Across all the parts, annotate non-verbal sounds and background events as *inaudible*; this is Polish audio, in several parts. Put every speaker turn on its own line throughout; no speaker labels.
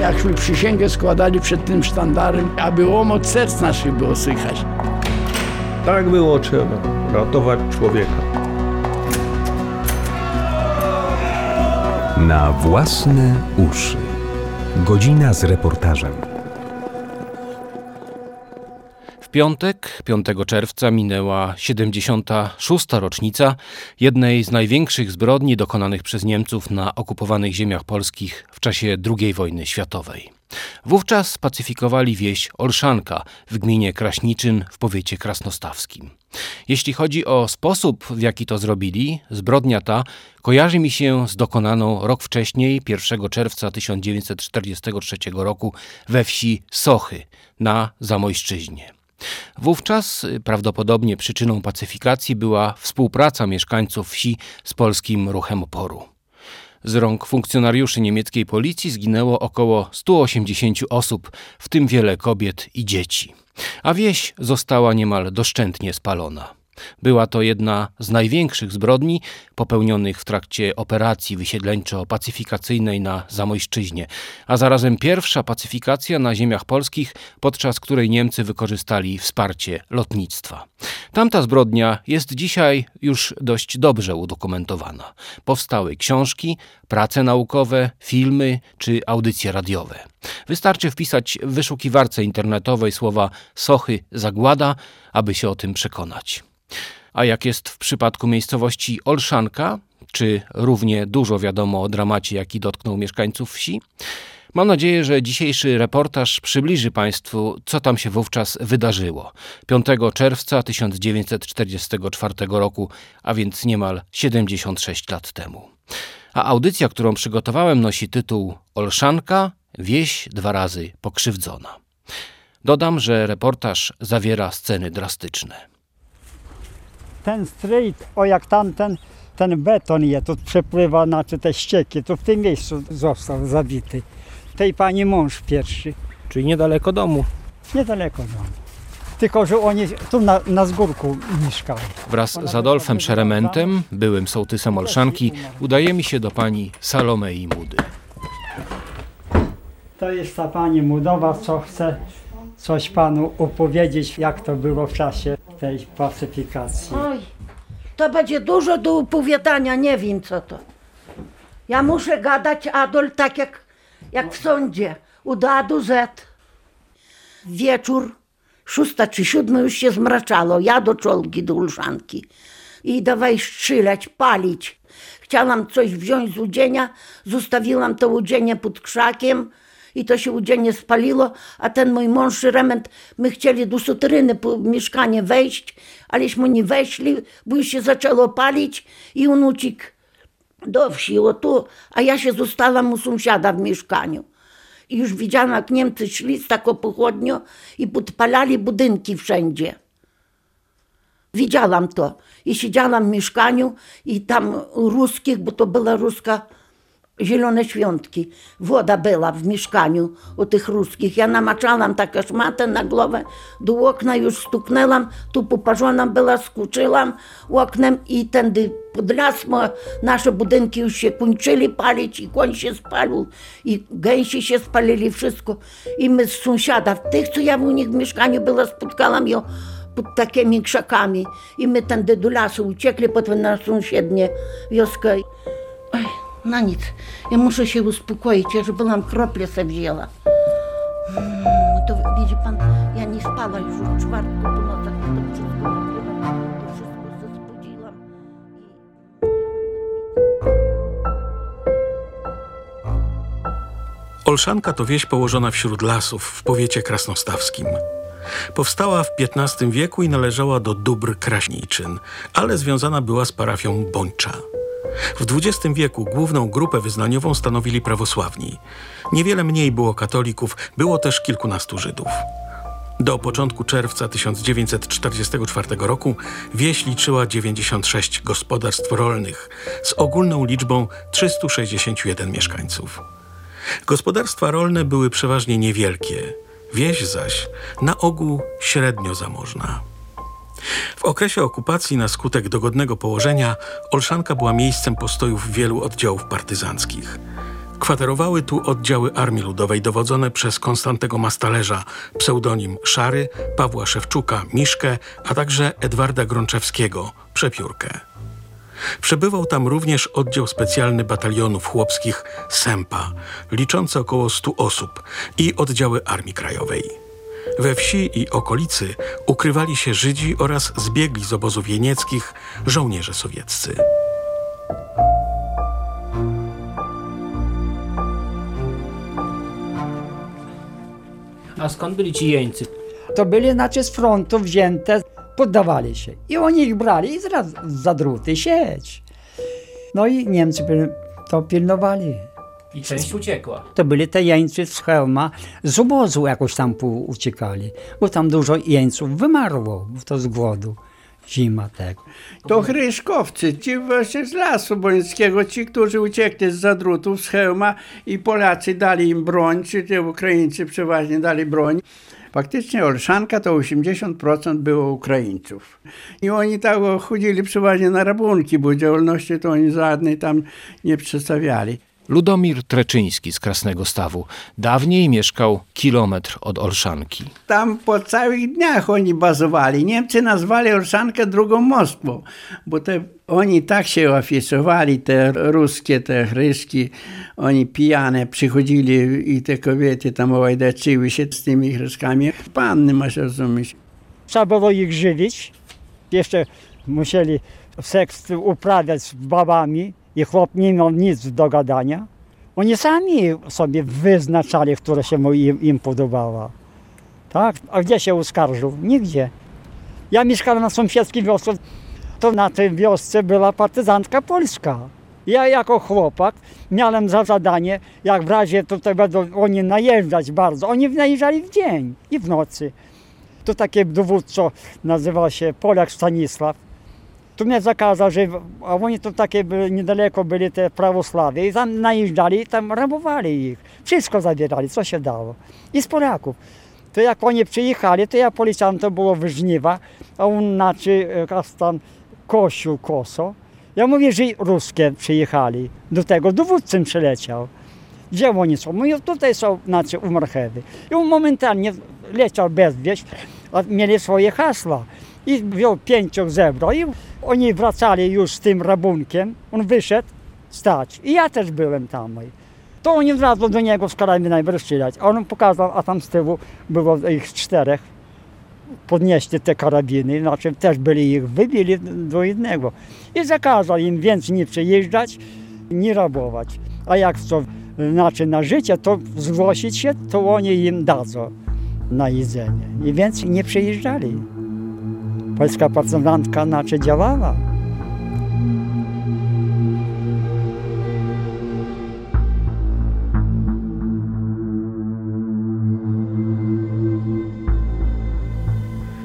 jakśmy przysięgę składali przed tym sztandarem, aby łomot serc naszych było słychać.
Tak było trzeba, ratować człowieka.
Na własne uszy. Godzina z reportażem.
W piątek, 5 czerwca, minęła 76. rocznica jednej z największych zbrodni dokonanych przez Niemców na okupowanych ziemiach polskich w czasie II wojny światowej. Wówczas pacyfikowali wieś Olszanka w gminie Kraśniczyn w powiecie krasnostawskim. Jeśli chodzi o sposób, w jaki to zrobili, zbrodnia ta kojarzy mi się z dokonaną rok wcześniej, 1 czerwca 1943 roku we wsi Sochy na Zamojszczyźnie. Wówczas prawdopodobnie przyczyną pacyfikacji była współpraca mieszkańców wsi z polskim ruchem oporu. Z rąk funkcjonariuszy niemieckiej policji zginęło około 180 osób, w tym wiele kobiet i dzieci. A wieś została niemal doszczętnie spalona. Była to jedna z największych zbrodni popełnionych w trakcie operacji wysiedleńczo-pacyfikacyjnej na Zamojszczyźnie, a zarazem pierwsza pacyfikacja na ziemiach polskich, podczas której Niemcy wykorzystali wsparcie lotnictwa. Tamta zbrodnia jest dzisiaj już dość dobrze udokumentowana. Powstały książki, prace naukowe, filmy czy audycje radiowe. Wystarczy wpisać w wyszukiwarce internetowej słowa Sochy Zagłada, aby się o tym przekonać. A jak jest w przypadku miejscowości Olszanka, czy równie dużo wiadomo o dramacie, jaki dotknął mieszkańców wsi? Mam nadzieję, że dzisiejszy reportaż przybliży Państwu, co tam się wówczas wydarzyło. 5 czerwca 1944 roku, a więc niemal 76 lat temu. A audycja, którą przygotowałem, nosi tytuł Olszanka wieś dwa razy pokrzywdzona. Dodam, że reportaż zawiera sceny drastyczne
ten stryjt, o jak tamten, ten beton je, tu przepływa, znaczy te ścieki, tu w tym miejscu został zabity. Tej pani mąż pierwszy.
Czyli niedaleko domu.
Niedaleko domu. Tylko, że oni tu na, na zgórku mieszkali.
Wraz z Adolfem Szerementem, byłym sołtysem Olszanki, udaje mi się do pani Salomei Mudy.
To jest ta pani Mudowa, co chce coś panu opowiedzieć, jak to było w czasie tej pacyfikacji.
Oj, to będzie dużo do opowiadania, nie wiem co to. Ja muszę gadać, Adol, tak jak, jak w sądzie, od A do Z. Wieczór, szósta czy siódma już się zmraczało, ja do czołgi, do ulszanki. I dawaj strzelać, palić. Chciałam coś wziąć z udzienia, zostawiłam to udzienie pod krzakiem, i to się udzielnie spaliło, a ten mój mąż Rement, my chcieli do sutryny po mieszkanie wejść, aleśmy nie weszli, bo już się zaczęło palić i on uciekł do wsi, o tu, a ja się zostałam u sąsiada w mieszkaniu. I już widziałam, jak Niemcy szli z taką pochodnią i podpalali budynki wszędzie. Widziałam to. I siedziałam w mieszkaniu i tam ruskich, bo to była ruska zielone świątki. Woda była w mieszkaniu u tych ruskich. Ja namaczałam taką szmatę na głowę, do okna już stuknęłam, tu poparzona była, skuczyłam oknem i tędy pod las nasze budynki już się kończyli palić i koń się spalił i gęsi się spalili, wszystko. I my z sąsiada, tych co ja u nich w mieszkaniu była, spotkałam ją pod takimi krzakami i my tędy do lasu uciekli potem na sąsiednie wioskę. Oj. Na nic. Ja muszę się uspokoić, ja żeby nam krople sobie wzięła. Hmm, to widzi pan, ja nie spała już w czwartku po nocach, to wszystko nagrywam, to wszystko zaspodziłam.
Olszanka to wieś położona wśród lasów w powiecie krasnostawskim. Powstała w XV wieku i należała do dóbr kraśniczyn, ale związana była z parafią Bończa. W XX wieku główną grupę wyznaniową stanowili prawosławni. Niewiele mniej było katolików, było też kilkunastu Żydów. Do początku czerwca 1944 roku wieś liczyła 96 gospodarstw rolnych z ogólną liczbą 361 mieszkańców. Gospodarstwa rolne były przeważnie niewielkie, wieś zaś na ogół średnio zamożna. W okresie okupacji na skutek dogodnego położenia Olszanka była miejscem postojów wielu oddziałów partyzanckich. Kwaterowały tu oddziały Armii Ludowej dowodzone przez Konstantego Mastalerza, pseudonim Szary, Pawła Szewczuka, Miszkę, a także Edwarda Grączewskiego, Przepiórkę. Przebywał tam również oddział specjalny batalionów chłopskich Sempa, liczący około 100 osób i oddziały Armii Krajowej. We wsi i okolicy ukrywali się Żydzi oraz zbiegli z obozów jenieckich żołnierze sowieccy.
A skąd byli ci jeńcy?
To byli znaczy z frontu wzięte, poddawali się. I oni ich brali i zaraz za druty sieć. No i Niemcy to pilnowali.
I część uciekła.
To byli te jeńcy z hełma, z obozu jakoś tam uciekali, bo tam dużo jeńców wymarło, bo to z głodu. Zima tego.
To chryszkowcy, ci właśnie z lasu bońskiego, ci, którzy uciekli z zadrutów, z hełma i Polacy dali im broń, czy te Ukraińcy przeważnie dali broń. Faktycznie Olszanka to 80% było Ukraińców. I oni tak chodzili przeważnie na rabunki, bo działalności to oni żadnej tam nie przedstawiali.
Ludomir Treczyński z Krasnego Stawu dawniej mieszkał kilometr od Olszanki.
Tam po całych dniach oni bazowali. Niemcy nazwali Olszankę drugą Moskwą, bo te, oni tak się oficerowali, te ruskie, te chryszki, oni pijane przychodzili i te kobiety tam łajdaczyły się z tymi chryszkami. Panny, masz rozumieć.
Trzeba było ich żywić. Jeszcze musieli seks uprawiać z babami i chłop nie miał nic do gadania. Oni sami sobie wyznaczali, które się mu im, im podobało. Tak? A gdzie się uskarżył? Nigdzie. Ja mieszkałem na sąsiedzkiej wiosce. To na tej wiosce była partyzantka polska. Ja jako chłopak miałem za zadanie, jak w razie tutaj będą oni najeżdżać bardzo. Oni najeżdżali w dzień i w nocy. To takie dowódco nazywał się Polak Stanisław. Tu mnie zakazał, że, a oni to takie byli, niedaleko byli te prawosławie i tam najeżdżali i tam rabowali ich. Wszystko zabierali, co się dało. I z Polaków. To jak oni przyjechali, to ja policjant było wyżniwa, a on znaczy tam kościół koso. Ja mówię, że ruskie przyjechali. Do tego dowódcą przyleciał. Gdzie oni są? Mówię, tutaj są znaczy, u marchewy. I on momentalnie leciał bez wieść, mieli swoje hasła. I wziął pięciu zebrał i oni wracali już z tym rabunkiem. On wyszedł stać. I ja też byłem tam. To oni od razu do niego z karabinem strzelać. On pokazał, a tam z tyłu było ich czterech. Podnieśli te karabiny, znaczy też byli ich, wybili do jednego. I zakazał im więcej nie przyjeżdżać, nie rabować. A jak chcą znaczy na życie, to zgłosić się, to oni im dadzą na jedzenie. I więcej nie przyjeżdżali. Polska partyzantka znaczy działała.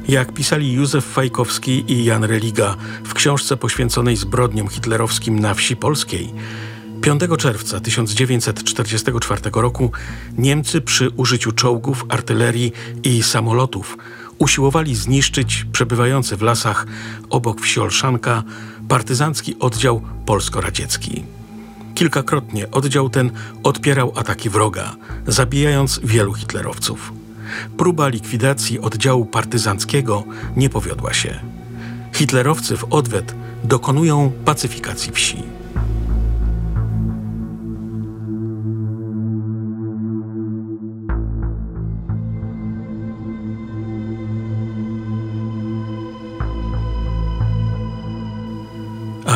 Jak pisali Józef Fajkowski i Jan Religa w książce poświęconej zbrodniom hitlerowskim na wsi polskiej, 5 czerwca 1944 roku Niemcy przy użyciu czołgów, artylerii i samolotów usiłowali zniszczyć przebywający w lasach obok wsi Olszanka partyzancki oddział polsko-radziecki. Kilkakrotnie oddział ten odpierał ataki wroga, zabijając wielu hitlerowców. Próba likwidacji oddziału partyzanckiego nie powiodła się. Hitlerowcy w odwet dokonują pacyfikacji wsi.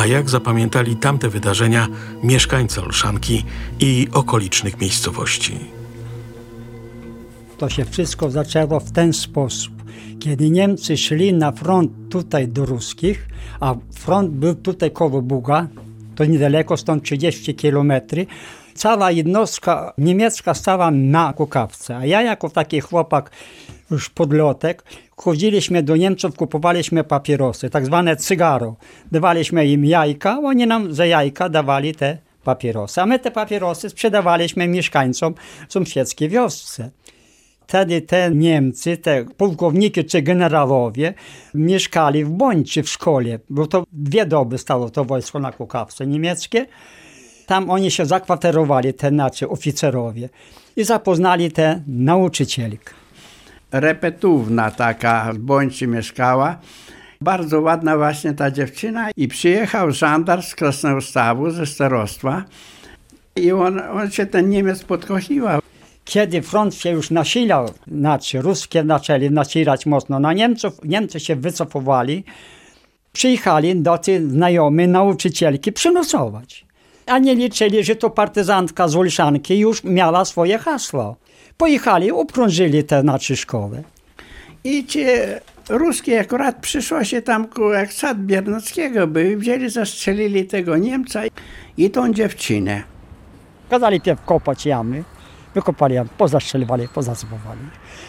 A jak zapamiętali tamte wydarzenia mieszkańcy Olszanki i okolicznych miejscowości?
To się wszystko zaczęło w ten sposób. Kiedy Niemcy szli na front tutaj do ruskich, a front był tutaj koło Buga, to niedaleko, stąd 30 kilometrów, cała jednostka niemiecka stała na kukawce, a ja jako taki chłopak, już podlotek, chodziliśmy do Niemców, kupowaliśmy papierosy, tak zwane cygaro. Dawaliśmy im jajka, oni nam za jajka dawali te papierosy, a my te papierosy sprzedawaliśmy mieszkańcom sąsiedzkiej wiosce. Wtedy te Niemcy, te pułkowniki czy generałowie mieszkali w Bończy w szkole, bo to dwie doby stało to wojsko na Kukawce niemieckie. Tam oni się zakwaterowali, te znaczy oficerowie, i zapoznali tę nauczycielkę.
repetówna taka w Bończy mieszkała. Bardzo ładna właśnie ta dziewczyna i przyjechał żandar z Krasnostawu, ze starostwa i on, on się ten Niemiec podkochiwał.
Kiedy front się już nasilał, znaczy ruskie zaczęli nasilać mocno na Niemców, Niemcy się wycofowali, przyjechali do tych znajomych nauczycielki przynosować. A nie liczyli, że to partyzantka z Olszanki już miała swoje hasło. Pojechali, obkrążyli tę znaczy szkołę.
I ci ruskie akurat przyszło się tam jak sad Biernackiego by wzięli, zastrzelili tego Niemca i tą dziewczynę.
Kazali pierw kopać jamy, wykopali jamy, pozastrzeliwali, pozasypowali.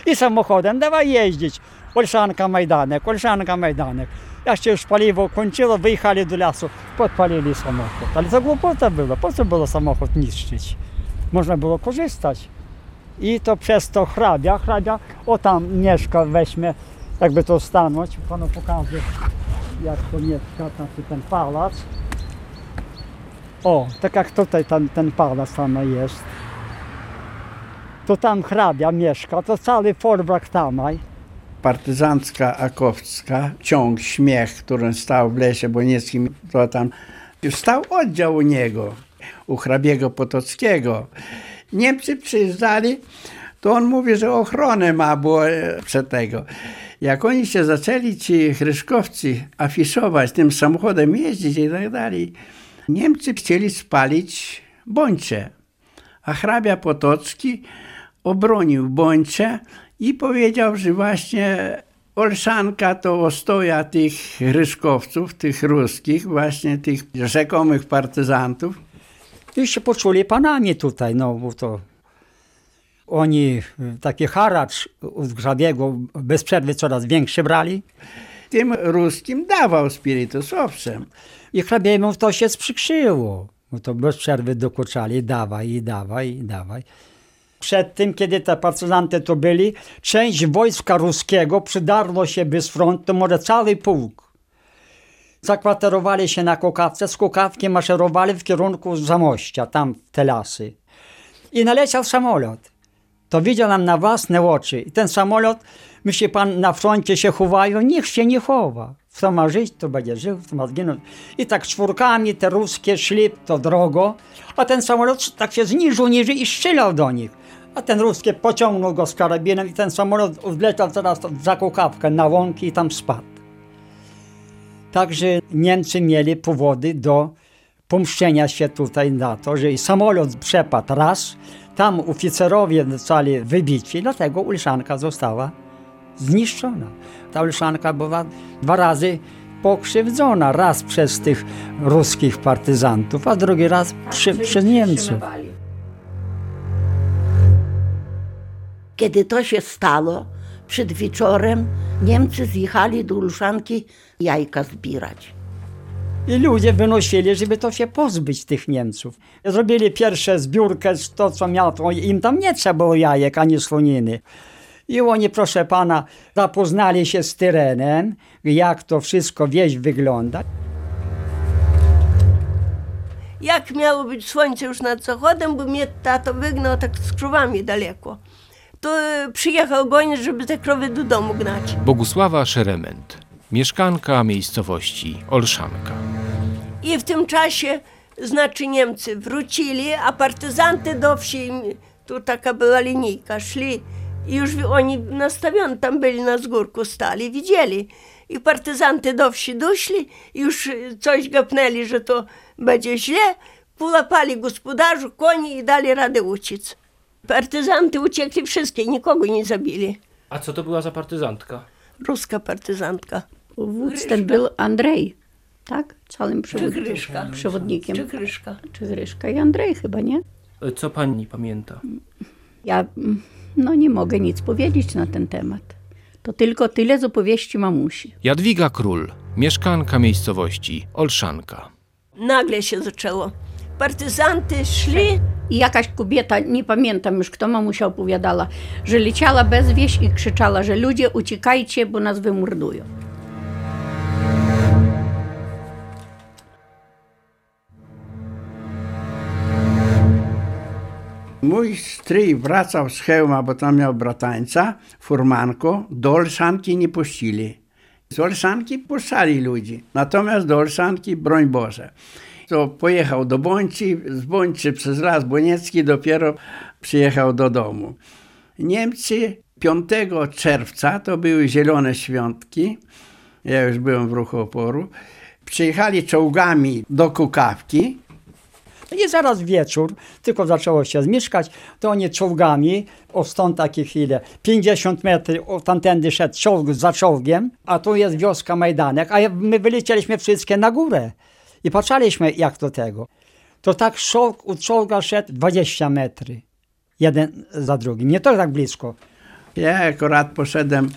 I samochodem dawaj jeździć. Olszanka, Majdanek, Olszanka, Majdanek. Jak się już paliwo kończyło, wyjechali do lasu, podpalili samochód. Ale to głupota była, po co było samochód niszczyć? Można było korzystać. I to przez to hrabia, hrabia, o tam mieszka, weźmie, jakby to stanąć, panu pokażę, jak to mieszka, tam ten pałac. O, tak jak tutaj ten, ten pałac jest. To tam hrabia mieszka, to cały folwark tam.
Partyzancka Akowska, ciąg śmiech, który stał w lesie Bonieckim, to tam stał oddział u niego, u hrabiego Potockiego. Niemcy przyjeżdżali, to on mówi, że ochronę ma, bo e, przed tego. Jak oni się zaczęli, ci chryszkowcy, afiszować, tym samochodem jeździć i tak dalej, Niemcy chcieli spalić Bończe. A hrabia Potocki obronił Bończe i powiedział, że właśnie Olszanka to ostoja tych ryszkowców, tych ruskich, właśnie tych rzekomych partyzantów.
Już się poczuli panami tutaj, no bo to oni taki haracz od Grzabiego bez przerwy coraz większy brali.
Tym ruskim dawał spirytus, owszem.
I hrabiemu to się sprzykrzyło. Bo to bez przerwy dokuczali, dawaj i dawaj i dawaj. Przed tym, kiedy te partyzanty to byli, część wojska ruskiego przydarło się bez frontu, może cały pułk. Zakwaterowali się na Kukawce, z Kukawki maszerowali w kierunku Zamościa, tam w te lasy. I naleciał samolot. To widział nam na własne oczy. I ten samolot, myśli pan, na froncie się chowają, niech się nie chowa. Kto ma żyć, to będzie żył, kto ma zginąć. I tak czwórkami te ruskie szli to drogo, a ten samolot tak się zniżył niżej i strzelał do nich. A ten ruskie pociągnął go z karabinem i ten samolot wleciał teraz za kukawkę na łąki i tam spadł. Także Niemcy mieli powody do pomszczenia się tutaj na to, że i samolot przepadł raz, tam oficerowie zostali wybici, dlatego Ulszanka została zniszczona. Ta Ulszanka była dwa razy pokrzywdzona. Raz przez tych ruskich partyzantów, a drugi raz przy, przez Niemców.
Kiedy to się stało, przed wieczorem Niemcy zjechali do Olszanki jajka zbierać.
I ludzie wynosili, żeby to się pozbyć tych Niemców. Zrobili pierwsze zbiórkę, z to co miał, to im tam nie trzeba było jajek ani słoniny. I oni, proszę pana, zapoznali się z terenem, jak to wszystko wieś wygląda.
Jak miało być słońce już nad zachodem, bo mnie tato wygnał tak z krowami daleko. To e, przyjechał goniec, żeby te krowy do domu gnać.
Bogusława Szerement, mieszkanka miejscowości Olszanka.
I w tym czasie, znaczy Niemcy wrócili, a partyzanty do wsi, tu taka była linijka, szli i już oni nastawione tam byli na zgórku stali, widzieli. I partyzanty do wsi doszli, już coś gapnęli, że to będzie źle, połapali gospodarzu, koni i dali radę uciec. Partyzanty uciekli wszystkie, nikogo nie zabili.
A co to była za partyzantka?
Ruska partyzantka.
Wódz ten był Andrzej, tak? Całym
Czy
przewod...
Kryszka?
przewodnikiem.
Czy Kryszka?
Czy Gryszka i Andrzej chyba, nie?
E, Co pani pamięta?
Ja mm, no nie mogę nic powiedzieć na ten temat. To tylko tyle z opowieści mamusi.
Jadwiga Król, mieszkanka miejscowości Olszanka.
Nagle się zaczęło. Partyzanty szli,
I jakaś kobieta, nie pamiętam już kto mamusia opowiadała, że leciała bez wieś i krzyczała, że ludzie uciekajcie, bo nas wymordują.
Mój stryj wracał z Chełma, bo tam miał bratańca, furmanko, do Olszanki nie puścili. Z Olszanki puszczali ludzi, natomiast do Olszanki, broń Boże. To pojechał do Bąci, z Bąci przez Las Boniecki dopiero przyjechał do domu. Niemcy 5 czerwca, to były zielone świątki, ja już byłem w ruchu oporu, przyjechali czołgami do Kukawki,
I zaraz wieczór, tylko zaczęło się zmieszkać, to oni czołgami, o stąd takie chwile, 50 metrów, o tamtędy szedł czołg za czołgiem, a tu jest wioska Majdanek, a my wylecieliśmy wszystkie na górę i patrzeliśmy jak do tego. To tak czołg u czołga szedł 20 metry, jeden za drugim, nie to tak blisko.
Ja akurat poszedłem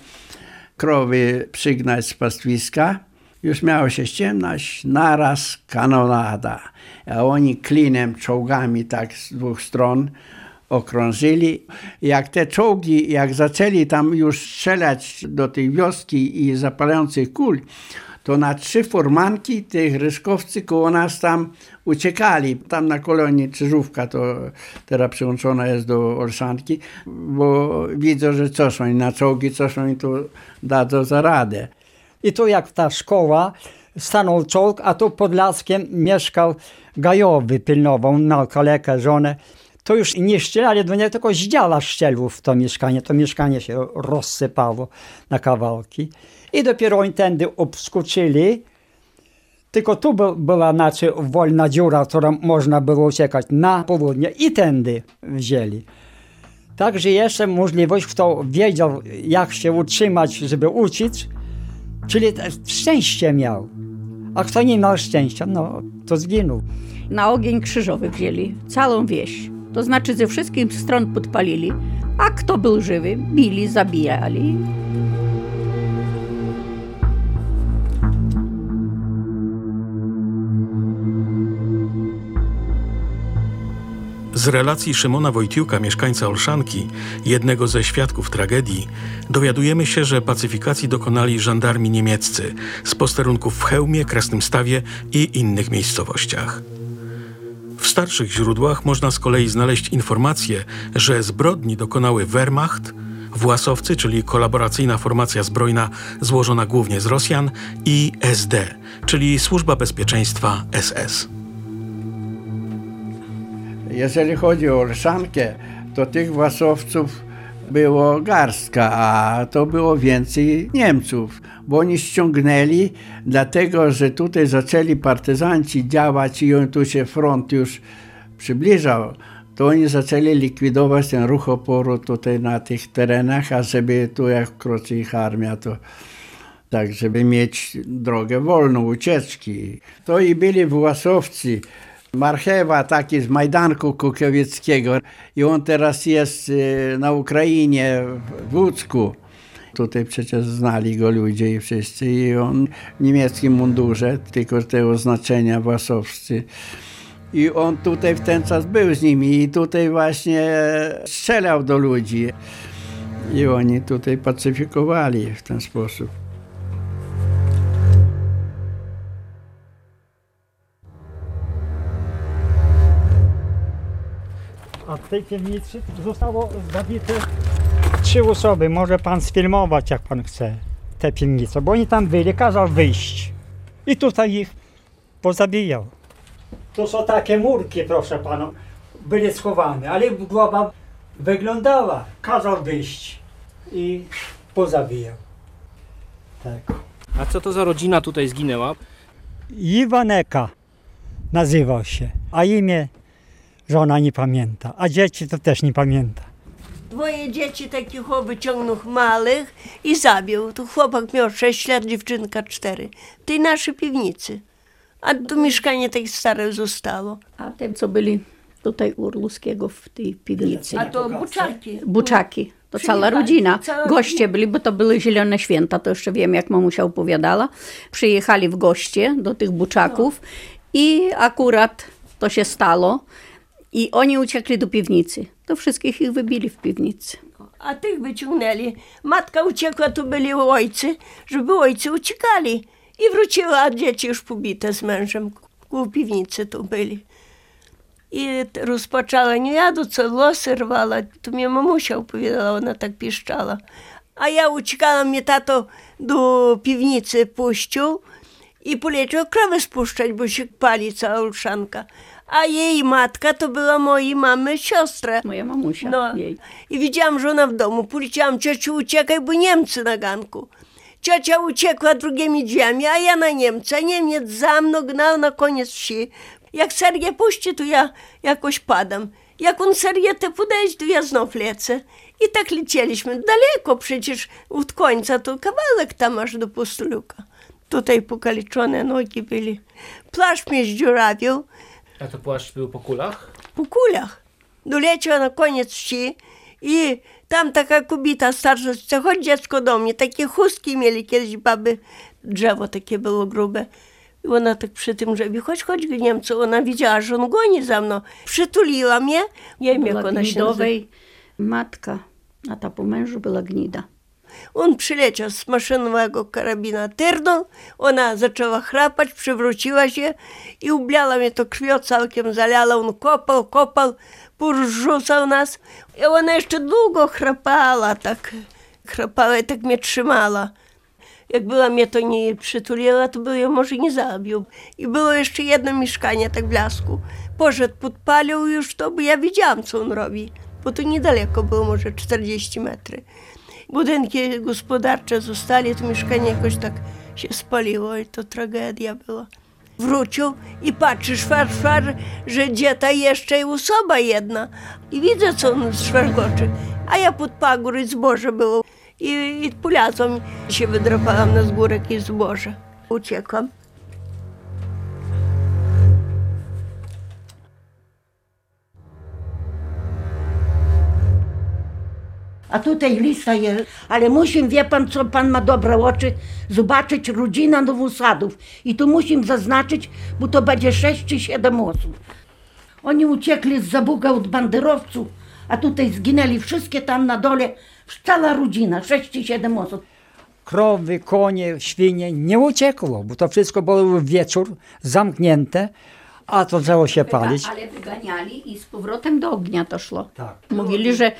krowy przygnać z pastwiska. Już miało się ściemnać, naraz kanonada. A oni klinem, czołgami tak z dwóch stron okrążyli. Jak te czołgi, jak zaczęli tam już strzelać do tej wioski i zapalających kul, to na trzy furmanki tych ryskowcy koło nas tam uciekali. Tam na kolonii Czyżówka, to teraz przyłączona jest do Olszanki, bo widzą, że coś oni na czołgi, coś oni tu dadzą za radę.
I tu jak ta szkoła, stanął czołg, a tu pod laskiem mieszkał gajowy, pilnował na kalekę, żonę. To już nie strzelali do niego, tylko z dziala szczelił w to mieszkanie. To mieszkanie się rozsypało na kawałki. I dopiero oni tędy obskoczyli. Tylko tu by, była znaczy wolna dziura, którą można było uciekać na południe i tędy wzięli. Także jeszcze możliwość, kto wiedział, jak się utrzymać, żeby uciec, czyli szczęście miał. A kto nie miał szczęścia, no to zginął.
Na ogień krzyżowy wzięli całą wieś. To znaczy ze wszystkich stron podpalili, a kto był żywy, bili, zabijali.
Z relacji Szymona Wojtiuka, mieszkańca Olszanki, jednego ze świadków tragedii, dowiadujemy się, że pacyfikacji dokonali żandarmi niemieccy z posterunków w Chełmie, Kresnym Stawie i innych miejscowościach. W starszych źródłach można z kolei znaleźć informację, że zbrodni dokonały Wehrmacht, Własowcy, czyli kolaboracyjna formacja zbrojna złożona głównie z Rosjan, i SD, czyli Służba Bezpieczeństwa SS.
Jeżeli chodzi o Olszankę, to tych wasowców było garstka, a to było więcej Niemców, bo oni ściągnęli, dlatego że tutaj zaczęli partyzanci działać i tu się front już przybliżał, to oni zaczęli likwidować ten ruch oporu tutaj na tych terenach, a żeby tu jak wkroczy ich armia, to tak, żeby mieć drogę wolną, ucieczki. To i byli własowcy. Marchewa taki z Majdanku Kukowieckiego i on teraz jest e, na Ukrainie, w Łódzku. Tutaj przecież znali go ludzie i wszyscy i on w niemieckim mundurze, tylko te oznaczenia własowscy. I on tutaj w ten czas był z nimi i tutaj właśnie strzelał do ludzi. I oni tutaj pacyfikowali w ten sposób.
W tej piwnicy zostało zabite trzy osoby. Może pan sfilmować, jak pan chce, te piwnice, bo oni tam byli, kazał wyjść. I tutaj ich pozabijał. To są takie murki, proszę pana, byli schowane, ale głowa wyglądała. Kazał wyjść i pozabijał. Tak.
A co to za rodzina tutaj zginęła?
Iwaneka nazywał się, a imię żona nie pamięta, a dzieci to też nie pamięta.
Dwoje dzieci takich o wyciągnął małych i zabił. Tu chłopak miał 6 lat, dziewczynka 4. W tej naszej piwnicy. A tu mieszkanie tak stare zostało.
A te, co byli tutaj u Orluskiego w tej piwnicy.
A to buczaki.
Buczaki. To cała rodzina. Goście byli, bo to były zielone święta, to jeszcze wiem, jak mamusia opowiadała. Przyjechali w goście do tych buczaków i akurat to się stało. I oni uciekli do piwnicy. To wszystkich ich wybili w piwnicy.
A tych wyciągnęli. Matka uciekła, tu byli ojcy, żeby ojcy uciekali. I wróciła, a dzieci już pobite z mężem. W piwnicy tu byli. I rozpoczęła, nie jadę, co losy rwała. To mnie mamusia opowiadała, ona tak piszczała. A ja uciekałam, mnie tato do piwnicy puścił i poleciał krowę spuszczać, bo się pali cała ulszanka a jej matka to była mojej mamy siostra.
Moja mamusia.
No.
Jej.
I widziałam, że ona w domu. Powiedziałam, ciociu uciekaj, bo Niemcy na ganku. Ciocia uciekła drugimi drzwiami, a ja na Niemca. Niemiec za mną gnał na koniec wsi. Jak Sergię puści, to ja jakoś padam. Jak on Sergietę podejdzie, to ja znów lecę. I tak lecieliśmy. Daleko przecież od końca, to kawałek tam aż do Postuluka. Tutaj pokaleczone nogi byli. Plaż mnie zdziurawił.
A to płaszcz był po kulach?
Po kulach. Doleciała na koniec wsi i tam taka kobieta starsza, chodź dziecko do mnie, takie chustki mieli kiedyś baby, drzewo takie było grube. I ona tak przy tym drzewie, chodź, chodź Niemcu, ona widziała, że on goni za mną. Przytuliła mnie, nie wiem jak ona się
matka, a ta po mężu była gnida.
On przyleciał z maszynowego karabina tyrnął, ona zaczęła chrapać, przywróciła się i ublała mnie to krwią całkiem zalała. On kopał, kopał, porzucał nas. I ona jeszcze długo chrapała, tak chrapała i tak mnie trzymała. Jak była mnie to nie przytuliła, to by ją może nie zabił. I było jeszcze jedno mieszkanie, tak w lasku. Poszedł, podpalił już to, bo ja widziałam, co on robi. Bo to niedaleko było, może 40 metrów budynki gospodarcze zostali, to mieszkanie jakoś tak się spaliło i to tragedia była. Wrócił i patrzy, szwar, szwar, że gdzie ta jeszcze i osoba jedna. I widzę, co on szwargoczy. A ja pod pagór zboże było. I, i pulazą się wydrapałam na zgórek i zboże. Uciekłam.
A tutaj lista jest, ale musimy, wie pan, co pan ma dobre oczy, zobaczyć rodzina Nowosadów. I tu musimy zaznaczyć, bo to będzie 6 czy 7 osób. Oni uciekli z Zabuga od banderowców, a tutaj zginęli wszystkie tam na dole, cała rodzina, 6 czy 7 osób.
Krowy, konie, świnie nie uciekło, bo to wszystko było wieczór, zamknięte, a to zaczęło się palić.
Ale wyganiali i z powrotem do ognia to szło.
Tak.
Mówili, że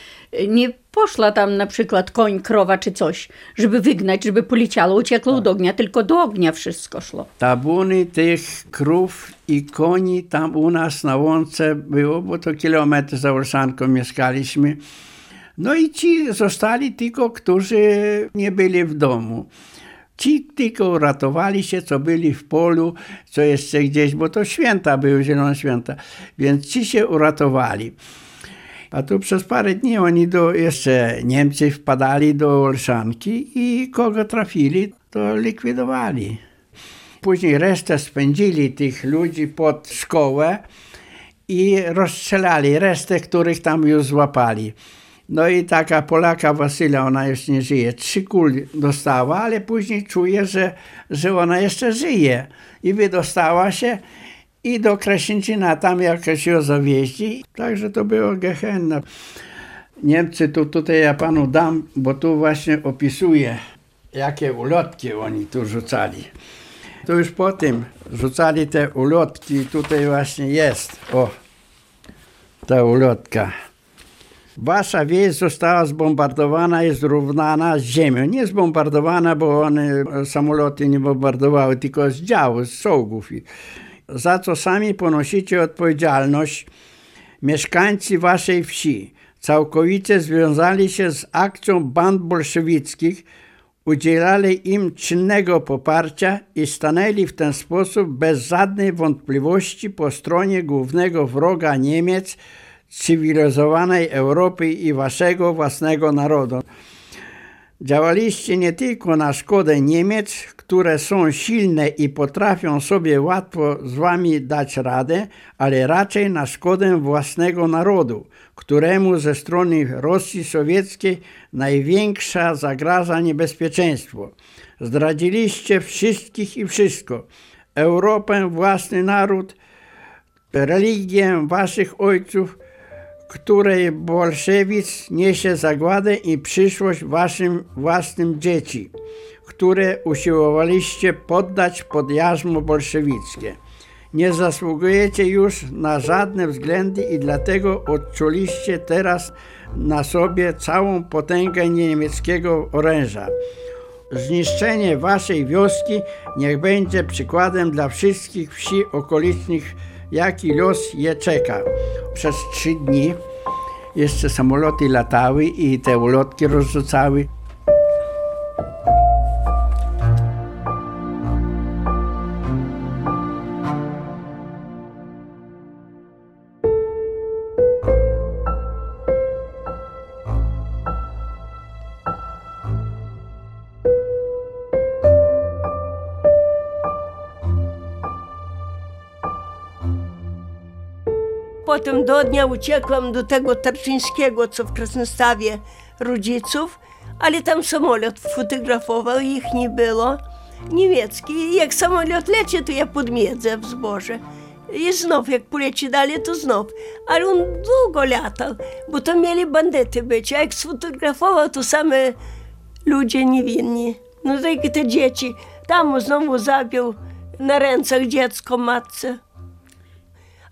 nie poszła tam na przykład koń, krowa czy coś, żeby wygnać, żeby poleciało, uciekło od ognia, tylko do ognia wszystko szło.
Tabuny tych krów i koni tam u nas na łące było, bo to kilometr za Olszanką mieszkaliśmy. No i ci zostali tylko, którzy nie byli w domu. Ci tylko uratowali się, co byli w polu, co jeszcze gdzieś, bo to święta były, zielone święta, więc ci się uratowali. A tu przez parę dni oni do, jeszcze Niemcy wpadali do Olszanki i kogo trafili, to likwidowali. Później resztę spędzili tych ludzi pod szkołę i rozstrzelali resztę, których tam już złapali. No i taka Polaka Wasyla, ona już nie żyje. Trzy kul dostała, ale później czuje, że, że ona jeszcze żyje. I wydostała się i do Krasińczyna tam jakoś ją zawieźli. Także to było gehenna. Niemcy, tu, tutaj ja panu dam, bo tu właśnie opisuję, jakie ulotki oni tu rzucali. To już po tym rzucali te ulotki, tutaj właśnie jest, o, ta ulotka. Wasza wieś została zbombardowana i zrównana z ziemią. Nie zbombardowana, bo one samoloty nie bombardowały, tylko z działu, z czołgów. Za co sami ponosicie odpowiedzialność mieszkańcy waszej wsi. Całkowicie związali się z akcją band bolszewickich, udzielali im czynnego poparcia i stanęli w ten sposób bez żadnej wątpliwości po stronie głównego wroga Niemiec, cywilizowanej Europy i waszego własnego narodu. Działaliście nie tylko na szkodę Niemiec, które są silne i potrafią sobie łatwo z wami dać radę, ale raczej na szkodę własnego narodu, któremu ze strony Rosji Sowieckiej największa zagraża niebezpieczeństwo. Zdradziliście wszystkich i wszystko. Europę, własny naród, religię waszych ojców, której bolszewizm niesie zagładę i przyszłość waszym własnym dzieci, które usiłowaliście poddać pod jarzmo bolszewickie. Nie zasługujecie już na żadne względy i dlatego odczuliście teraz na sobie całą potęgę niemieckiego oręża. Zniszczenie waszej wioski niech będzie przykładem dla wszystkich wsi okolicznych, jaki los je czeka. Przez trzy dni jeszcze samoloty latały i te ulotki rozrzucały.
Dnia uciekłam do tego Tarczyńskiego, co w Krasnostawie rodziców, ale tam samolot fotografował, ich nie było. Niemiecki. Jak samolot leci, to ja podmiedzę w zboże. I znów, jak poleci dalej, to znów. Ale on długo latał, bo to mieli bandyty być. A jak sfotografował, to same ludzie niewinni. No tak te dzieci. Tam znowu zabił na rękach dziecko matce.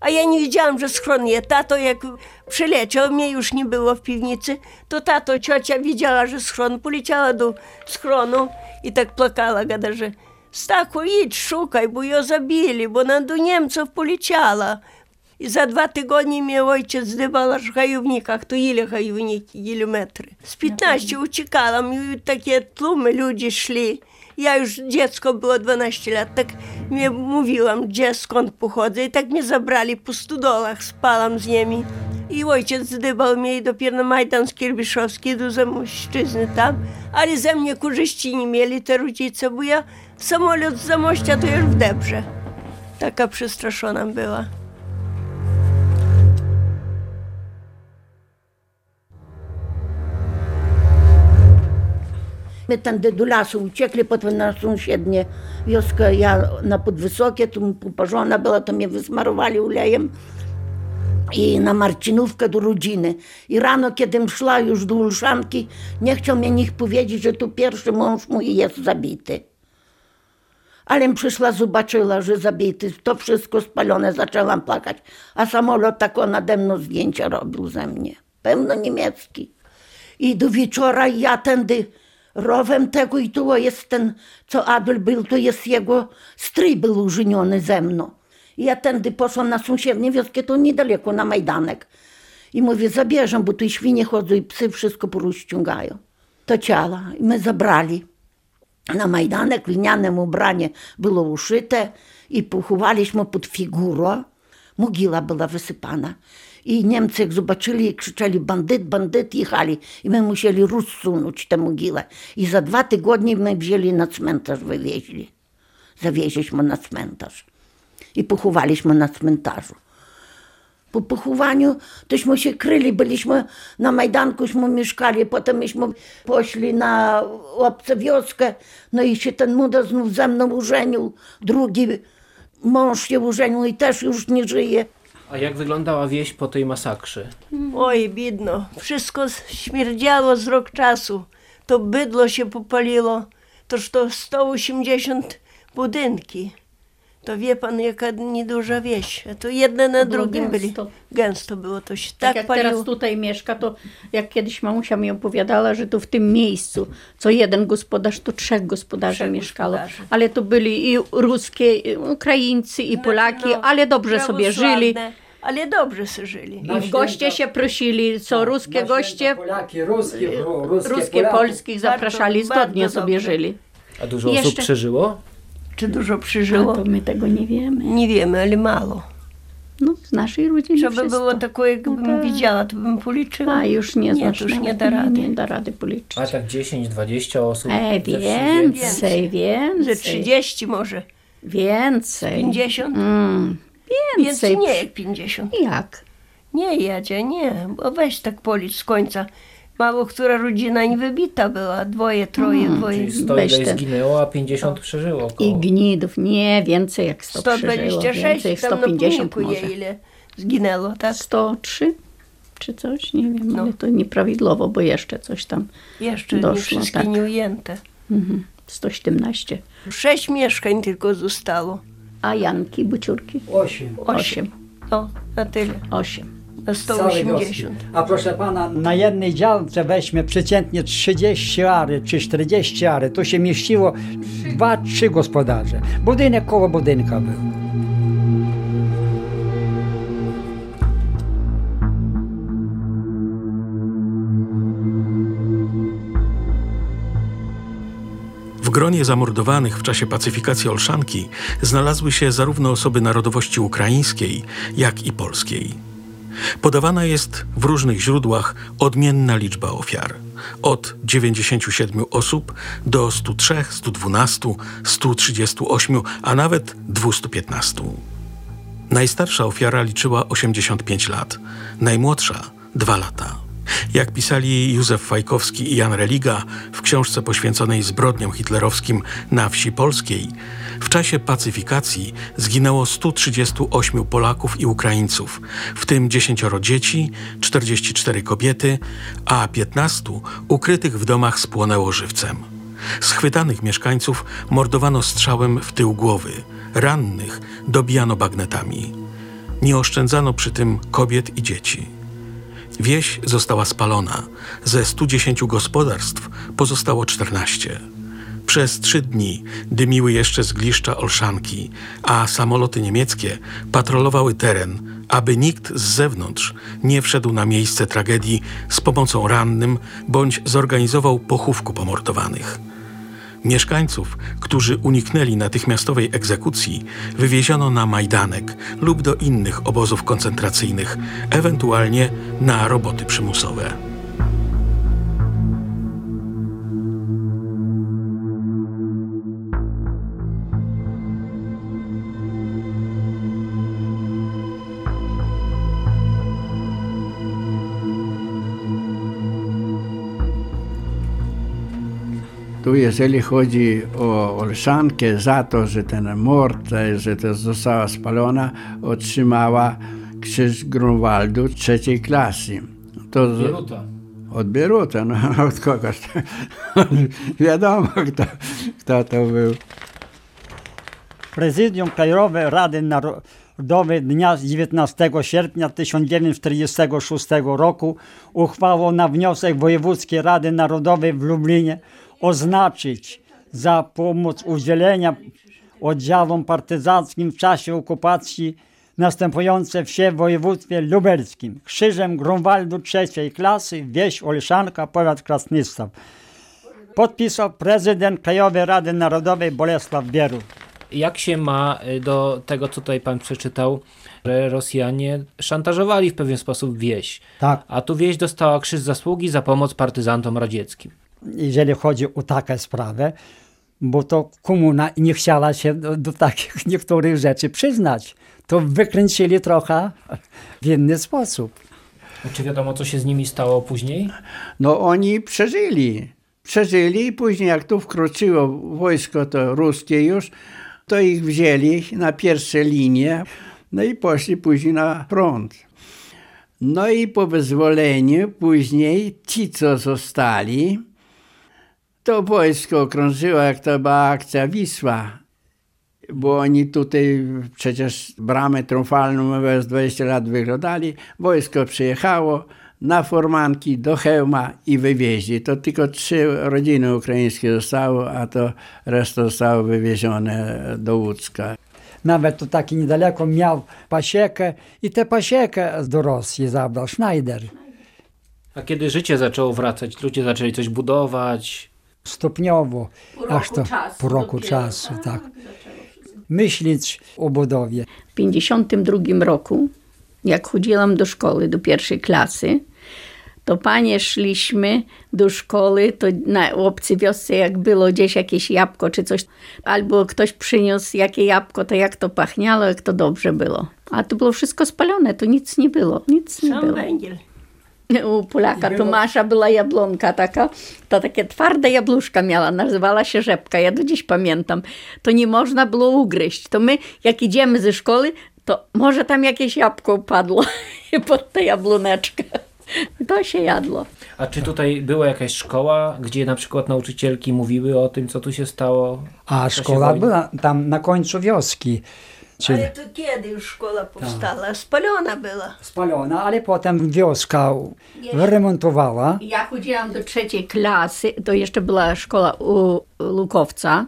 A ja nie wiedziałam, że schron je. Tato jak przyleciał, mnie już nie było w piwnicy, to tato, ciocia widziała, że schron, poleciała do schronu i tak płakała, gada, że Stachu, idź, szukaj, bo ją zabili, bo ona do Niemców poleciała. I za dwa tygodnie mnie ojciec zdybał aż w hajownikach, to ile hajowniki, kilometry. Z 15 uciekałam i takie tłumy ludzi szli. Ja już dziecko było 12 lat, tak mnie mówiłam, gdzie, skąd pochodzę i tak mnie zabrali po studolach, spałam z nimi. I ojciec zdybał mnie i dopiero na Majdan Skierbiszowski do Zamośćczyzny tam, ale ze mnie korzyści nie mieli te rodzice, bo ja samolot z Zamościa to już w Debrze. Taka przestraszona była.
Tędy do lasu uciekli, potem na sąsiednie wioskę, ja na Podwysokie, tu poparzona była, to mnie wysmarowali olejem i na Marcinówkę do rodziny. I rano, kiedy szła już do Ulszanki, nie chciał mnie nikt powiedzieć, że tu pierwszy mąż mój jest zabity. Ale przyszła, zobaczyła, że zabity, to wszystko spalone, zaczęłam płakać. A samolot tak nade mną zdjęcia robił ze mnie. Pełno niemiecki. I do wieczora ja tędy rowem tego i tu jest ten, co Adol był, to jest jego stryj był użeniony ze mną. I ja tędy poszłam na sąsiednie wioskę, to niedaleko, na Majdanek. I mówię, zabierzę, bo tu i świnie chodzą i psy wszystko porozciągają. To ciała. I my zabrali. Na Majdanek lnianem ubranie było uszyte i pochowaliśmy pod figurą. Mogiła była wysypana. I Niemcy jak zobaczyli krzyczeli bandyt, bandyt, jechali. I my musieli rozsunąć tę mogilę. I za dwa tygodnie my wzięli na cmentarz, wywieźli. Zawieźliśmy na cmentarz. I pochowaliśmy na cmentarzu. Po pochowaniu tośmy się kryli, byliśmy na Majdankuśmy mieszkali, potem myśmy poszli na obce wioskę, no i się ten młoda znów ze mną użenił, drugi mąż się użenił i też już nie żyje.
A jak wyglądała wieś po tej masakrze?
Oj, biedno. Wszystko śmierdziało z rok czasu. To bydło się popaliło. Toż to 180 budynki. To wie pan, jaka nieduża wieś. A to jedne na
Było
drugim byli.
gęsto.
Gęsto było, to się
Tak,
tak,
jak
paliło.
teraz tutaj mieszka, to jak kiedyś mamusia mi opowiadała, że tu w tym miejscu, co jeden gospodarz, to trzech gospodarzy
Trzech
mieszkało.
gospodarzy.
Ale to byli i ruskie, i Ukraińcy, i Polaki,
No,
ale dobrze sobie żyli.
Ale dobrze żyli.
I w goście się prosili, co ruskie goście,
Polaki, ruskie, ru- ruskie,
ruskie
Polaków.
polskich zapraszali,
Bardzo,
zgodnie
bardzo
sobie
dobrze.
żyli.
A dużo
Jeszcze-
osób przeżyło?
Czy dużo przyżyło?
to my tego nie wiemy.
Nie wiemy, ale mało.
No, z naszej rodziny
Żeby
wszystko.
było takie, jakbym
tak.
widziała, to bym policzyła.
A już nie,
Nie,
znasz,
to już nie da rady.
Nie, da rady policzyć.
A tak 10-20 osób?
E,
ze wsi
więcej,
Ze
więcej.
30 może.
Więcej.
50?
Mm,
Więcej
więcej.
nie jak 50.
Jak?
Nie, Jadzia, nie. Bo weź tak policz z końca. Mało która rodzina nie wybita była. Dwoje, troje, dwoje.
Czyli 100
Weź ten.
zginęło, a 50 przeżyło.
I
Około.
gnidów, nie, więcej jak 100 przeżyło,
126,
więcej,
tam na
150
pomniku
może.
ile zginęło, tak?
103 czy coś, nie wiem,
No.
ale to nieprawidłowo, bo jeszcze coś tam,
Jeszcze nie
Doszło,
wszystkie
tak.
nie ujęte.
mhm, 117.
Sześć mieszkań tylko zostało.
A Janki, buciurki?
Osiem.
Osiem.
No, na tyle.
Osiem.
Na
Całej wioski.
180.
A proszę pana, na jednej działce weźmie przeciętnie 30 ary czy 40 ary. Tu się mieściło dwa, trzy gospodarze. Budynek koło budynka był.
Gronie zamordowanych w czasie pacyfikacji Olszanki znalazły się zarówno osoby narodowości ukraińskiej, jak i polskiej. Podawana jest w różnych źródłach odmienna liczba ofiar. Od 97 osób do 103, 112, 138, a nawet 215. Najstarsza ofiara liczyła 85 lat, najmłodsza 2 lata. Jak pisali Józef Fajkowski i Jan Religa w książce poświęconej zbrodniom hitlerowskim na wsi polskiej, w czasie pacyfikacji zginęło 138 Polaków i Ukraińców, w tym 10 dzieci, 44 kobiety, a 15 ukrytych w domach spłonęło żywcem. Schwytanych mieszkańców mordowano strzałem w tył głowy, rannych dobijano bagnetami. Nie oszczędzano przy tym kobiet i dzieci. Wieś została spalona. Ze 110 gospodarstw pozostało 14. Przez trzy dni dymiły jeszcze zgliszcza Olszanki, a samoloty niemieckie patrolowały teren, aby nikt z zewnątrz nie wszedł na miejsce tragedii z pomocą rannym bądź zorganizował pochówku pomordowanych. Mieszkańców, którzy uniknęli natychmiastowej egzekucji, wywieziono na Majdanek lub do innych obozów koncentracyjnych, ewentualnie na roboty przymusowe.
Tu jeżeli chodzi o Olszankę, za to, że ten mord, że to została spalona, otrzymała krzyż Grunwaldu trzeciej klasy. To z-
Bieruta.
od Bieruta, no *laughs* od kogoś. *laughs* Wiadomo, kto, kto to był.
Prezydium Krajowe Rady Narodowej dnia 19 sierpnia 1946 roku uchwałą na wniosek Wojewódzkiej Rady Narodowej w Lublinie oznaczyć za pomoc udzielenia oddziałom partyzanckim w czasie okupacji następujące wsie w województwie lubelskim. Krzyżem Grunwaldu trzeciej klasy, wieś Olszanka, powiat Krasnystaw. Podpisał prezydent Krajowej Rady Narodowej Bolesław Bierut.
Jak się ma y, do tego, co tutaj pan przeczytał, że Rosjanie szantażowali w pewien sposób wieś,
Tak.
a tu wieś dostała krzyż zasługi za pomoc partyzantom radzieckim.
Jeżeli chodzi o taką sprawę, bo to komuna nie chciała się do, do takich *laughs* niektórych rzeczy przyznać. To wykręcili trochę w inny sposób.
Czy wiadomo, co się z nimi stało później?
No oni przeżyli. Przeżyli i później jak tu wkroczyło wojsko to ruskie już, to ich wzięli na pierwsze linie, no i poszli później na front. No i po wyzwoleniu później ci, co zostali, to wojsko okrążyło, jak to była akcja Wisła, bo oni tutaj przecież bramę triumfalną przez 20 lat wyglądali. Wojsko przyjechało na formanki do Chełma i wywieźli. To tylko trzy rodziny ukraińskie zostało, a to reszta zostało wywiezione do Łódzka.
Nawet tu taki niedaleko miał pasiekę i tę pasiekę do Rosji zabrał Schneider.
A kiedy życie zaczęło wracać, ludzie zaczęli coś budować,
Stopniowo,
Po
aż
roku
to
czasu
po roku
dopiero,
czasu, tak. Myśleć o budowie.
W 52 roku, jak chodziłam do szkoły, do pierwszej klasy, to panie szliśmy do szkoły, to na obcej wiosce jak było gdzieś jakieś jabłko czy coś, albo ktoś przyniósł jakie jabłko, to jak to pachniało, jak to dobrze było. A to było wszystko spalone, to nic nie było, nic nie
Sam
było.
węgiel.
U Polaka Tomasza była jablonka taka, to takie twarde jabłuszka miała, nazywała się rzepka, ja do dziś pamiętam. To nie można było ugryźć. To my, jak idziemy ze szkoły, to może tam jakieś jabłko upadło *laughs* pod tę jabloneczkę. to się jadło.
A czy tutaj była jakaś szkoła, gdzie na przykład nauczycielki mówiły o tym, co tu się stało?
A szkoła
wojny?
była tam na końcu wioski. Czy
Ale to kiedy już szkoła powstała? Spalona była.
spalona, ale potem wioska wyremontowała.
Ja chodziłam do trzeciej klasy, to jeszcze była szkoła u Lukowca,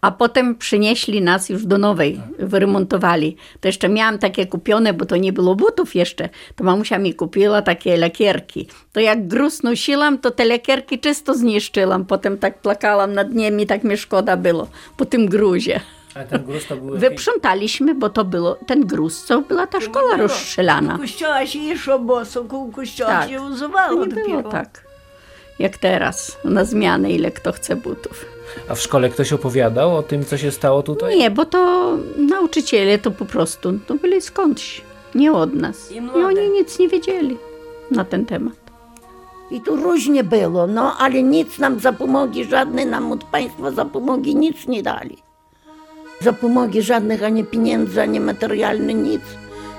a potem przynieśli nas już do nowej, wyremontowali. To jeszcze miałam takie kupione, bo to nie było butów jeszcze, to mamusia mi kupiła takie lakierki. To jak gruz nosiłam, to te lakierki czysto zniszczyłam, potem tak plakałam nad nimi, tak mi szkoda było po tym gruzie.
Ale ten gruz to były...
Wyprzątaliśmy, bo to było ten gruz, co była ta szkoła rozstrzelana.
kościoła się išło boso, u kościoła
Tak.
się
To nie było
dopiero.
tak, jak teraz, na zmianę, ile kto chce butów.
A w szkole ktoś opowiadał o tym, co się stało tutaj?
Nie, bo to nauczyciele to po prostu, to byli skądś, nie od nas.
I
I oni nic nie wiedzieli na ten temat.
I tu różnie było, no ale nic nam zapomogi żadnej nam od państwa zapomogi nic nie dali. Zapomogi żadnych ani pieniędzy, ani materialnych nic.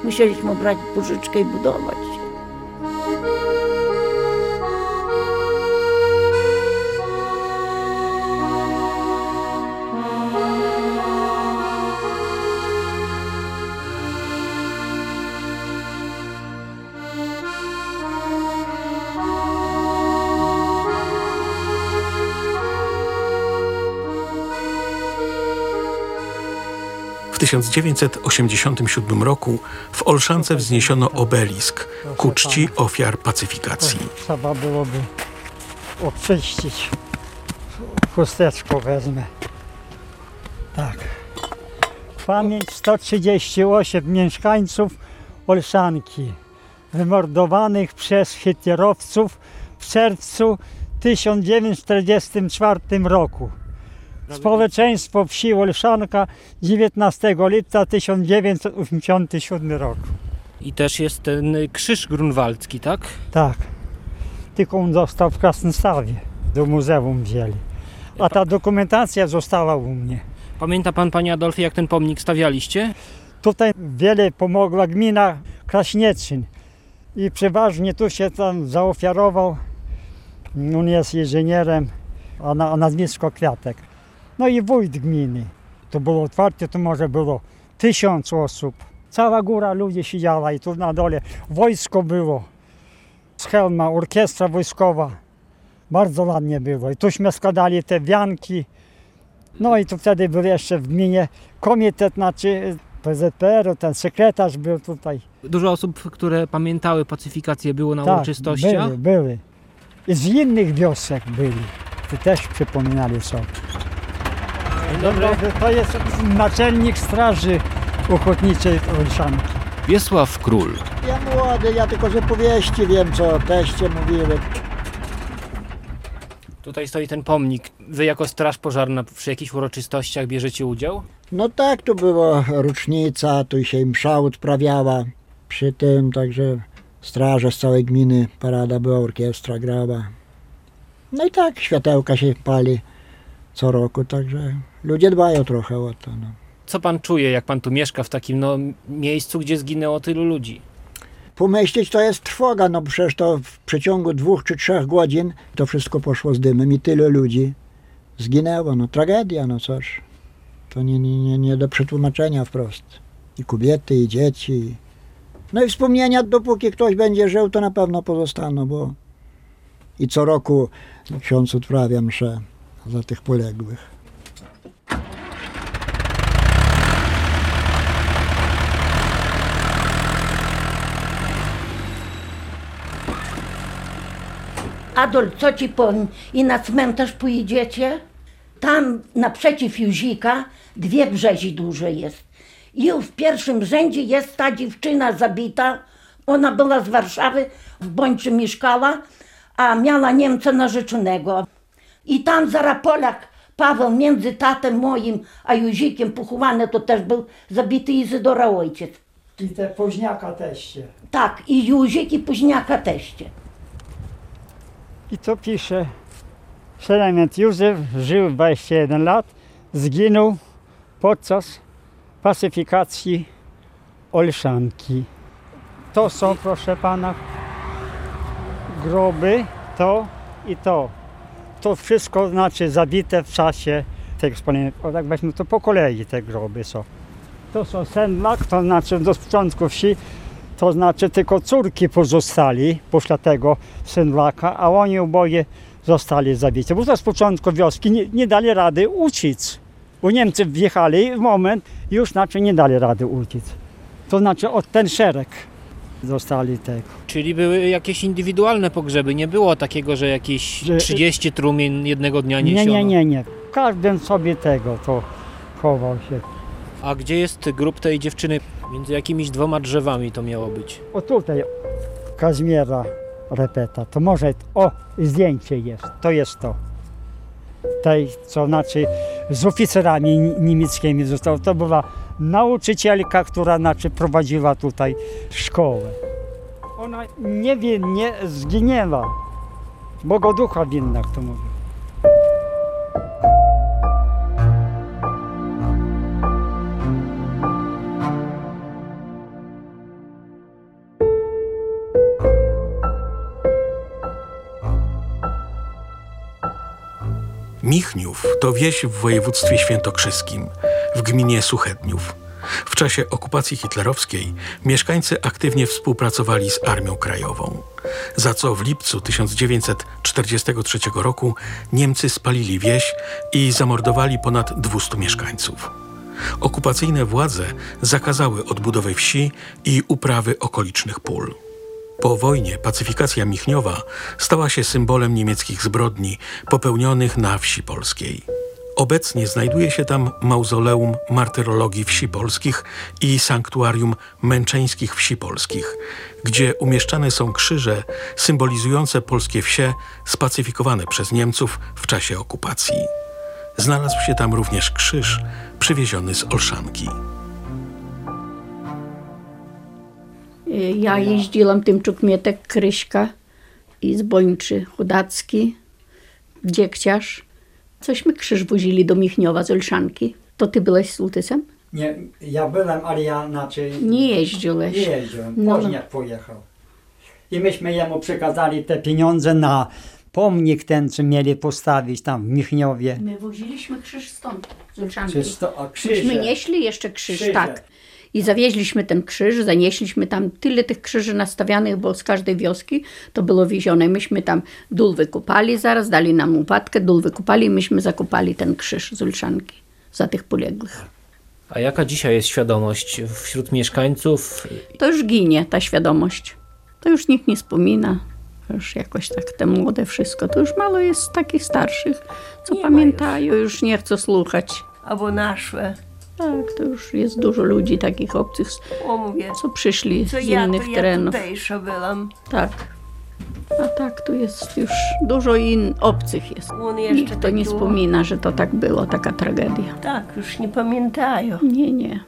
Musieliśmy brać pożyczkę i budować.
1987 roku w Olszance wzniesiono obelisk ku czci ofiar pacyfikacji.
Trzeba byłoby oczyścić. Chusteczko wezmę. Tak. Pamięć 138 mieszkańców Olszanki wymordowanych przez hitlerowców w czerwcu 1944 roku. Społeczeństwo wsi Olszanka 19 lipca 1987 roku.
I też jest ten krzyż grunwaldzki, tak?
Tak. Tylko on został w Krasnostawie. Do muzeum wzięli. A ta dokumentacja została u mnie.
Pamięta pan, panie Adolfie, jak ten pomnik stawialiście?
Tutaj wiele pomogła gmina Kraśnieczyn. I przeważnie tu się tam zaofiarował. On jest inżynierem, a, na, a nazwisko Kwiatek. No i wójt gminy. To było otwarte, to może było tysiąc osób. Cała góra ludzi siedziała i tu na dole wojsko było. Z hełma, orkiestra wojskowa. Bardzo ładnie było. I tuśmy składali te wianki. No i tu wtedy był jeszcze w gminie komitet, znaczy PZPR, ten sekretarz był tutaj.
Dużo osób, które pamiętały pacyfikację, było na
Tak,
uroczystościach.
Były, były. I z innych wiosek byli. To też przypominali sobie.
Dobry.
To jest naczelnik straży ochotniczej Olszanki.
Wiesław Król,
Ja młody, ja tylko z opowieści wiem, co teście mówiły.
Tutaj stoi ten pomnik. Wy jako straż pożarna przy jakichś uroczystościach bierzecie udział?
No tak, tu była rocznica, tu się msza odprawiała przy tym, także straże z całej gminy, parada była, orkiestra grała. No i tak, światełka się pali co roku, także ludzie dbają trochę o to. No.
Co pan czuje, jak pan tu mieszka w takim no, miejscu, gdzie zginęło tylu ludzi?
Pomyśleć to jest trwoga, no przecież to w przeciągu dwóch czy trzech godzin to wszystko poszło z dymem i tyle ludzi zginęło, no tragedia, no cóż. To nie, nie, nie, do przetłumaczenia wprost. I kobiety, i dzieci. No i wspomnienia, dopóki ktoś będzie żył, to na pewno pozostaną, bo i co roku ksiądz odprawia mszę za tych poległych.
Adolf, co ci powiem? I na cmentarz pojedziecie? Tam naprzeciw Józika dwie brzezi duże jest. I w pierwszym rzędzie jest ta dziewczyna zabita. Ona była z Warszawy, w Bończy mieszkała, a miała Niemca narzeczonego. I tam zaraz Polak Paweł między tatem moim a Józikiem pochowany, to też był zabity Izydora ojciec.
I te późniaka teście.
Tak, i Józik i Późniaka teście.
I to pisze, Szerement Józef żył 21 lat, zginął podczas pacyfikacji Olszanki. To są, proszę pana, groby, to i to. To wszystko znaczy zabite w czasie spalenia. O tak weźmy to po kolei te groby są. To są Senlak, to znaczy do początku wsi, to znaczy tylko córki pozostali pośle tego Senlaka, a oni oboje zostali zabici. Bo to z początku wioski nie, nie dali rady uciec. Bo Niemcy wjechali w moment już znaczy nie dali rady uciec. To znaczy od ten szereg zostali tego.
Czyli były jakieś indywidualne pogrzeby, nie było takiego, że jakieś
Że-
30 trumien jednego dnia
Nie,
niesiono.
nie, nie, nie. Każdy sobie tego to chował się.
A gdzie jest grób tej dziewczyny? Między jakimiś dwoma drzewami to miało być.
O tutaj Kazimiera Repeta. To może, o, zdjęcie jest. To jest to. Tej, co znaczy z oficerami ni- niemieckimi została. To była nauczycielka, która znaczy prowadziła tutaj szkołę. Ona niewinnie zginęła. Bogoducha winna, kto mówi.
Michniów to wieś w województwie świętokrzyskim, w gminie Suchedniów. W czasie okupacji hitlerowskiej mieszkańcy aktywnie współpracowali z Armią Krajową, za co w lipcu 1943 roku Niemcy spalili wieś i zamordowali ponad 200 mieszkańców. Okupacyjne władze zakazały odbudowy wsi i uprawy okolicznych pól. Po wojnie pacyfikacja Michniowa stała się symbolem niemieckich zbrodni popełnionych na wsi polskiej. Obecnie znajduje się tam mauzoleum martyrologii wsi polskich i sanktuarium męczeńskich wsi polskich, gdzie umieszczane są krzyże symbolizujące polskie wsie spacyfikowane przez Niemców w czasie okupacji. Znalazł się tam również krzyż przywieziony z Olszanki.
Ja jeździłam tym Czukmietek, Kryśka i z Bończy Chudacki, Dziekciarz. Cośmy krzyż wozili do Michniowa z Olszanki. To ty byłeś z Lutysem?
Nie, ja byłem, ale ja znaczy
Nie jeździłeś.
nie jeździłem.
No.
Woźniak pojechał. I myśmy jemu przekazali te pieniądze na pomnik ten, co mieli postawić tam w Michniowie.
My woziliśmy krzyż stąd, z Olszanki.
Sto, a
Myśmy
krzyże.
nieśli jeszcze krzyż,
Krzyże.
tak. I zawieźliśmy ten krzyż, zanieśliśmy tam tyle tych krzyży nastawianych, bo z każdej wioski to było wiezione. Myśmy tam dół wykupali zaraz, dali nam łopatkę, dół wykupali i myśmy zakupali ten krzyż z Olszanki za tych poległych.
A jaka dzisiaj jest świadomość wśród mieszkańców?
To już ginie ta świadomość. To już nikt nie wspomina. Już jakoś tak te młode wszystko. To już mało jest takich starszych, co
Nie
pamiętają, już nie chcą słuchać.
Albo naszłe.
Tak, to już jest dużo ludzi takich obcych,
O mówię,
co przyszli
co
z
ja,
innych
to ja
terenów.
tutejsza byłam.
Tak. A tak, tu jest już dużo in obcych jest.
On jeszcze
Nikt to nie
takiego-
wspomina, że to tak było, taka tragedia.
Tak, już nie pamiętają.
Nie, nie.